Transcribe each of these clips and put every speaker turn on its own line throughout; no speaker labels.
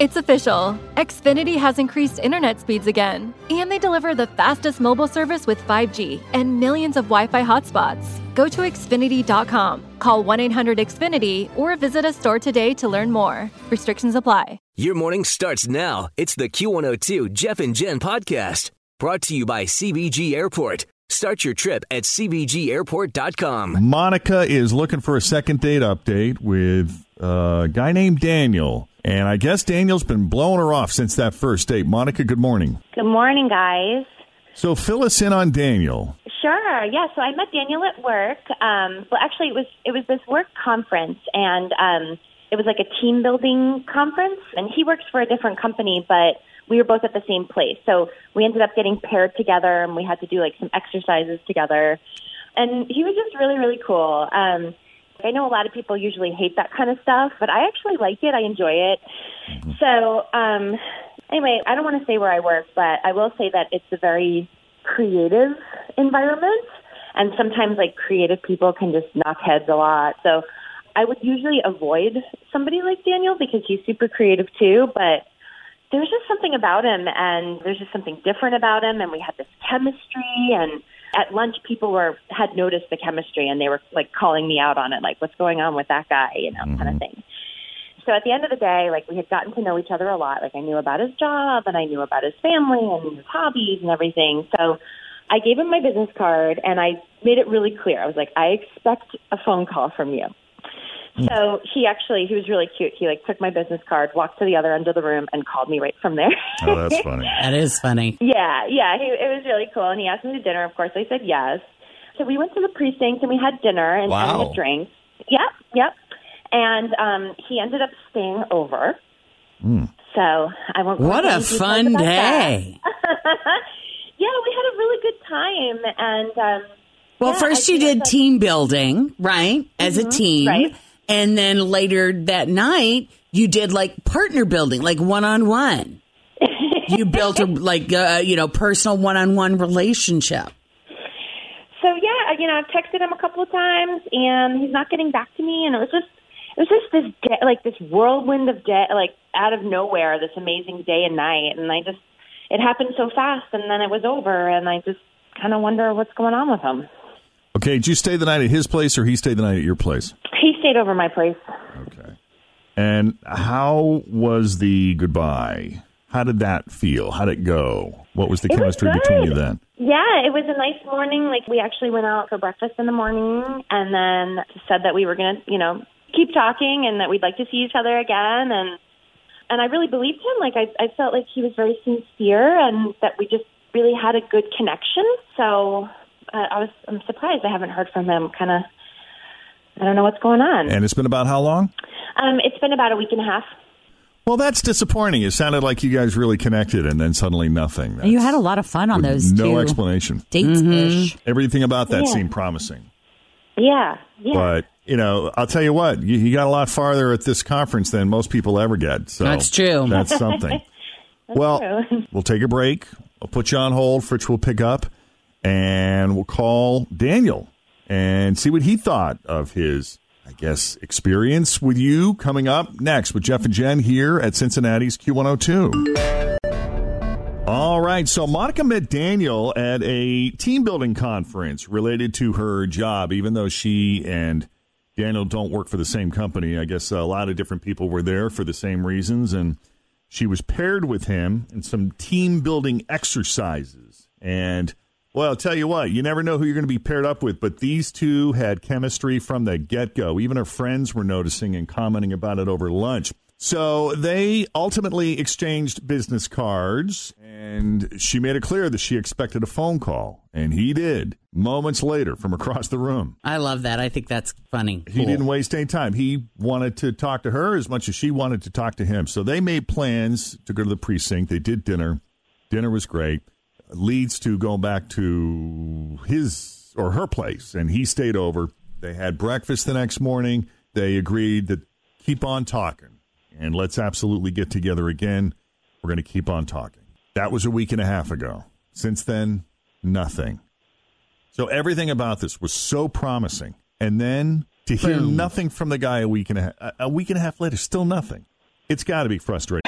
It's official. Xfinity has increased internet speeds again, and they deliver the fastest mobile service with 5G and millions of Wi Fi hotspots. Go to Xfinity.com, call 1 800 Xfinity, or visit a store today to learn more. Restrictions apply.
Your morning starts now. It's the Q102 Jeff and Jen podcast brought to you by CVG Airport. Start your trip at CVGAirport.com.
Monica is looking for a second date update with a guy named Daniel. And I guess Daniel's been blowing her off since that first date. Monica, good morning.
Good morning, guys.
So fill us in on Daniel.
Sure. Yeah. So I met Daniel at work. Um, well, actually, it was it was this work conference, and um, it was like a team building conference. And he works for a different company, but we were both at the same place. So we ended up getting paired together, and we had to do like some exercises together. And he was just really, really cool. Um, I know a lot of people usually hate that kind of stuff, but I actually like it. I enjoy it. So, um, anyway, I don't want to say where I work, but I will say that it's a very creative environment. And sometimes, like, creative people can just knock heads a lot. So, I would usually avoid somebody like Daniel because he's super creative too, but there's just something about him and there's just something different about him and we had this chemistry and at lunch people were had noticed the chemistry and they were like calling me out on it like what's going on with that guy? You know kind of mm-hmm. thing. So at the end of the day like we had gotten to know each other a lot. Like i knew about his job and i knew about his family and his hobbies and everything. So i gave him my business card and i made it really clear. I was like i expect a phone call from you so he actually he was really cute. He like took my business card, walked to the other end of the room, and called me right from there.
Oh, that's funny.
That is funny.
yeah, yeah, he, it was really cool. And he asked me to dinner. Of course, I said yes. So we went to the precinct and we had dinner and, and
Wow.
had drinks. Yep, yep. And um, he ended up staying over. So I won't.
What a fun day.
yeah, we had a really good time, and um,
Well,
yeah,
first
I
you did
like-
team building, right? As a team.
right.
And then later that night, you did like partner building, like one on one. You built a like uh, you know personal one on one relationship.
So yeah, you know, I've texted him a couple of times, and he's not getting back to me. And it was just, it was just this day, like this whirlwind of day, like out of nowhere, this amazing day and night. And I just, it happened so fast, and then it was over, and I just kind of wonder what's going on with him.
Okay, did you stay the night at his place or he stayed the night at your place?
He stayed over my place.
Okay. And how was the goodbye? How did that feel? How did it go? What was the
It was
chemistry between you then?
Yeah, it was a nice morning. Like we actually went out for breakfast in the morning, and then said that we were gonna, you know, keep talking, and that we'd like to see each other again. And and I really believed him. Like I, I felt like he was very sincere, and that we just really had a good connection. So uh, I was, I'm surprised I haven't heard from him. Kind of, I don't know what's going on.
And it's been about how long?
Um, it's been about a week and a half.
Well, that's disappointing. It sounded like you guys really connected and then suddenly nothing.
And you had a lot of fun on those
No
two
explanation.
dates ish.
Everything about that
Yeah.
seemed promising.
Yeah, yeah.
But, you know, I'll tell you what, you, you got a lot farther at this conference than most people ever get. So
That's true.
That's something. well,
true.
we'll take a break. I'll put you on hold. Fritz will pick up and we'll call Daniel and see what he thought of his, I guess, experience with you coming up next with Jeff and Jen here at Cincinnati's Q102. All right, so Monica met Daniel at a team building conference related to her job, even though she and Daniel don't work for the same company. I guess a lot of different people were there for the same reasons, and she was paired with him in some team building exercises. And, well, I'll tell you what, you never know who you're going to be paired up with, but these two had chemistry from the get go. Even her friends were noticing and commenting about it over lunch. So they ultimately exchanged business cards, and she made it clear that she expected a phone call, and he did moments later from across the room.
I love that. I think that's funny.
He didn't waste any time. He wanted to talk to her as much as she wanted to talk to him. So they made plans to go to the precinct. They did dinner. Dinner was great. Leads to going back to his or her place, and he stayed over. They had breakfast the next morning. They agreed that keep on talking and let's absolutely get together again. We're going to keep on talking. That was a week and a half ago. Since then, nothing. So everything about this was so promising. And then to hear
Boom.
nothing from the guy a week and a half, a week and a half later, still nothing. It's got to be frustrating.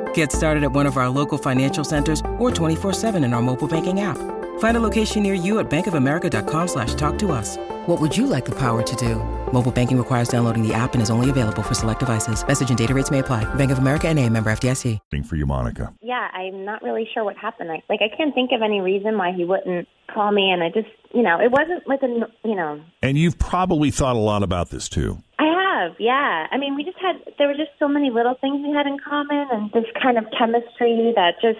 Get started at one of our local financial centers or 24-7 in our mobile banking app. Find a location near you at bankofamerica.com slash talk to us. What would you like the power to do? Mobile banking requires downloading the app and is only available for select devices. Message and data rates may apply. Bank of America and a member FDIC.
For you, Monica.
Yeah, I'm not really sure what happened. I, like, I can't think of any reason why he wouldn't call me, and I just, you know, it wasn't like a, you know,
And you've probably thought a lot about this too.
I have, yeah. I mean, we just had, there were just so many little things we had in common, and this kind of chemistry that just,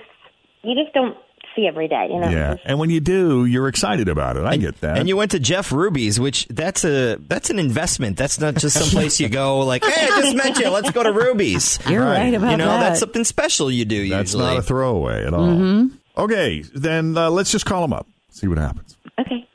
you just don't see every day, you know?
Yeah. And when you do, you're excited about it. I get that.
And you went to Jeff Ruby's, which that's a that's an investment. That's not just some place you go like, hey, I just met you. Let's go to Ruby's.
You're right, about that.
You know,
that.
that's something special you do.
That's
usually.
not a throwaway at all.
Mm-hmm.
Okay, then uh, let's just call him up. See what happens.
Okay.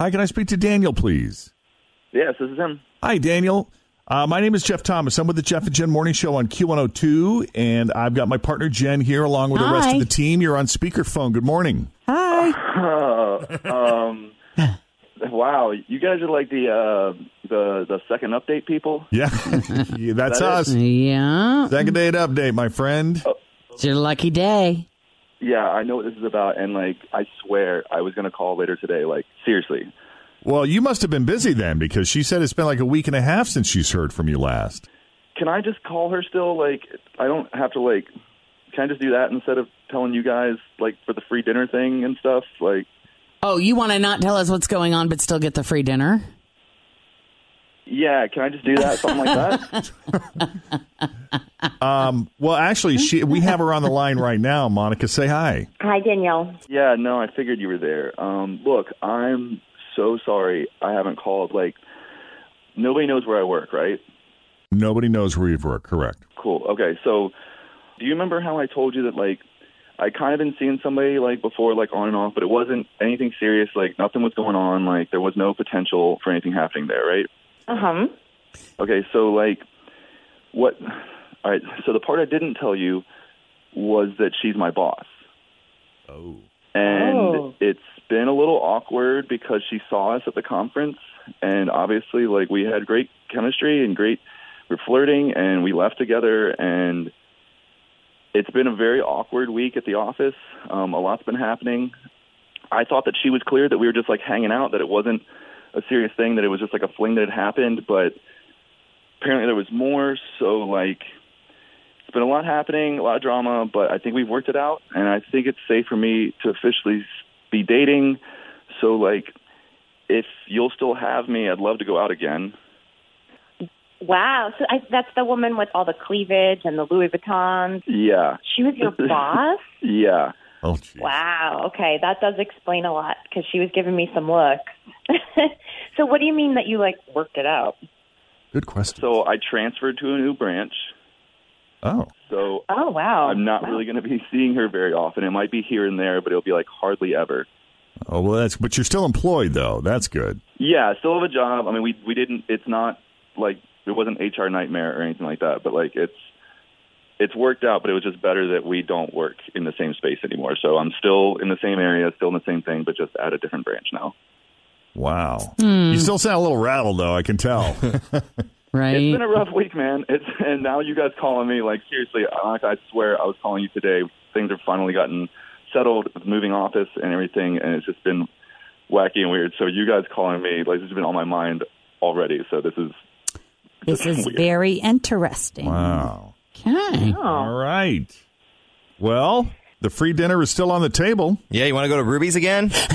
Hi, can I speak to Daniel, please?
Yes, this is him.
Hi, Daniel. Uh, my name is Jeff Thomas. I'm with the Jeff and Jen Morning Show on Q102, and I've got my partner Jen here along with the rest of the team. You're on speakerphone. Good morning.
Hi.
um, wow, you guys are like the uh, the the second update people.
Yeah, Yeah, that's
That
us.
is-
Yeah.
Second date update, my friend.
It's your lucky day.
Yeah, I know what this is about, and like I swear I was gonna call later today. Like seriously.
Well, you must have been busy then because she said it's been like a week and a half since she's heard from you last.
Can I just call her still? Like I don't have to like. Can I just do that instead of telling you guys like for the free dinner thing and stuff? Like
Oh, you want to not tell us what's going on, but still get the free dinner?
Yeah, can I just do that? Something like that.
Um, well, actually, she we have her on the line right now. Monica, say hi.
Hi, Danielle.
Yeah, no, I figured you were there. Um, look, I'm so sorry I haven't called. Like, nobody knows where I work, right?
Nobody knows where you work. Correct.
Cool. Okay, so do you remember how I told you that, like, I kind of been seeing somebody, like, before, like, on and off, but it wasn't anything serious. Like, nothing was going on. Like, there was no potential for anything happening there, right?
Uh huh.
Okay, so, like, what. All right, so the part I didn't tell you was that she's my boss.
Oh.
and
Oh.
it's been a little awkward because she saw us at the conference and obviously like we had great chemistry and great we're flirting and we left together and it's been a very awkward week at the office um a lot's been happening i thought that she was clear that we were just like hanging out that it wasn't a serious thing that it was just like a fling that had happened but apparently there was more so like it's been a lot happening, a lot of drama, but I think we've worked it out, and I think it's safe for me to officially be dating. So, like, if you'll still have me, I'd love to go out again.
Wow. So I, that's the woman with all the cleavage and the Louis Vuittons.
Yeah,
She was your boss?
yeah.
Oh, geez.
Wow. Okay, that does explain a lot because she was giving me some looks. so what do you mean that you like worked it out?
Good question.
So I transferred to a new branch,
Oh.
So
Oh wow.
I'm not really going to be seeing her very often. It might be here and there, but it'll be like hardly ever.
Oh well, that's but you're still employed though. That's good.
Yeah, still have a job. I mean, we we didn't. It's not like it wasn't HR nightmare or anything like that. But like it's it's worked out. But it was just better that we don't work in the same space anymore. So I'm still in the same area, still in the same thing, but just at a different branch now.
Wow.
Hmm.
You still sound a little rattled though. I can tell.
Right.
It's been a rough week, man. It's and now you guys calling me like seriously. Like I swear, I was calling you today. Things have finally gotten settled, with moving office and everything, and it's just been wacky and weird. So you guys calling me like this has been on my mind already. So this is
This is very interesting.
wow.
Okay.
All right. Well, the free dinner is still on the table.
Yeah, you want to go to Ruby's again?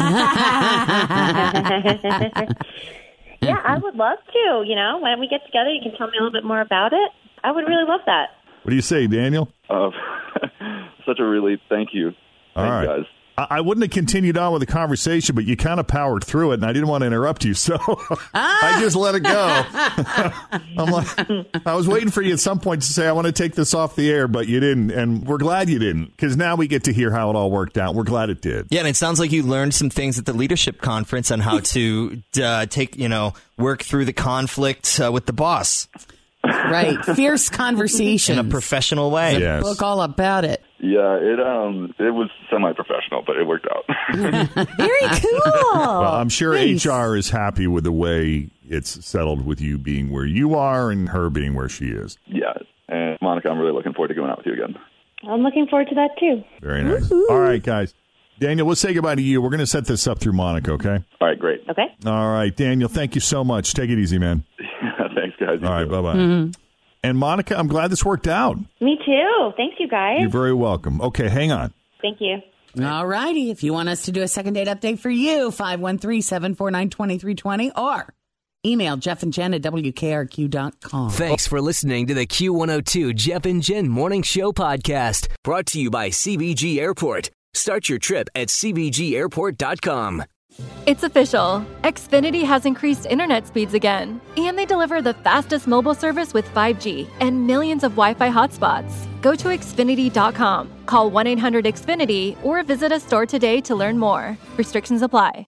yeah, I would love to. You know, when we get together, you can tell me a little bit more about it. I would really love that.
What do you say, Daniel?
uh, such a relief. Thank you.
All
Thank
right.
guys.
I I wouldn't have continued on with the conversation, but you kind of powered through it, and I didn't want to interrupt you, so I just let it go. I'm like, I was waiting for you at some point to say I want to take this off the air, but you didn't, and we're glad you didn't because now we get to hear how it all worked out. We're glad it did.
Yeah, and it sounds like you learned some things at the leadership conference on how to uh, take, you know, work through the conflict uh, with the boss
Right. Fierce conversation.
in a professional way.
Yes.
Book all about it.
Yeah, it um it was semi professional, but it worked out.
Very cool.
Well, I'm sure
Nice.
HR is happy with the way it's settled with you being where you are and her being where she is.
yeah, and Monica, I'm really looking forward to going out with you again.
I'm looking forward to that too.
Very nice. All right, guys. Daniel, we'll say goodbye to you. We're going to set this up through Monica, okay?
All right, great.
Okay.
All right, Daniel, thank you so much. Take it easy, man.
Thanks, guys.
All right, bye bye. And Monica, I'm glad this worked out.
Me too. Thanks, you guys.
You're very welcome. Okay, hang on.
Thank you.
All righty. If you want us to do a second date update for you, 513-749-2320 or email Jeff and Jen at WKRQ.com.
Thanks for listening to the Q102 Jeff and Jen Morning Show podcast, brought to you by CVG Airport. Start your trip at CVGAirport.com.
It's official. Xfinity has increased internet speeds again, and they deliver the fastest mobile service with 5G and millions of Wi Fi hotspots. Go to Xfinity.com, call 1 800 Xfinity, or visit a store today to learn more. Restrictions apply.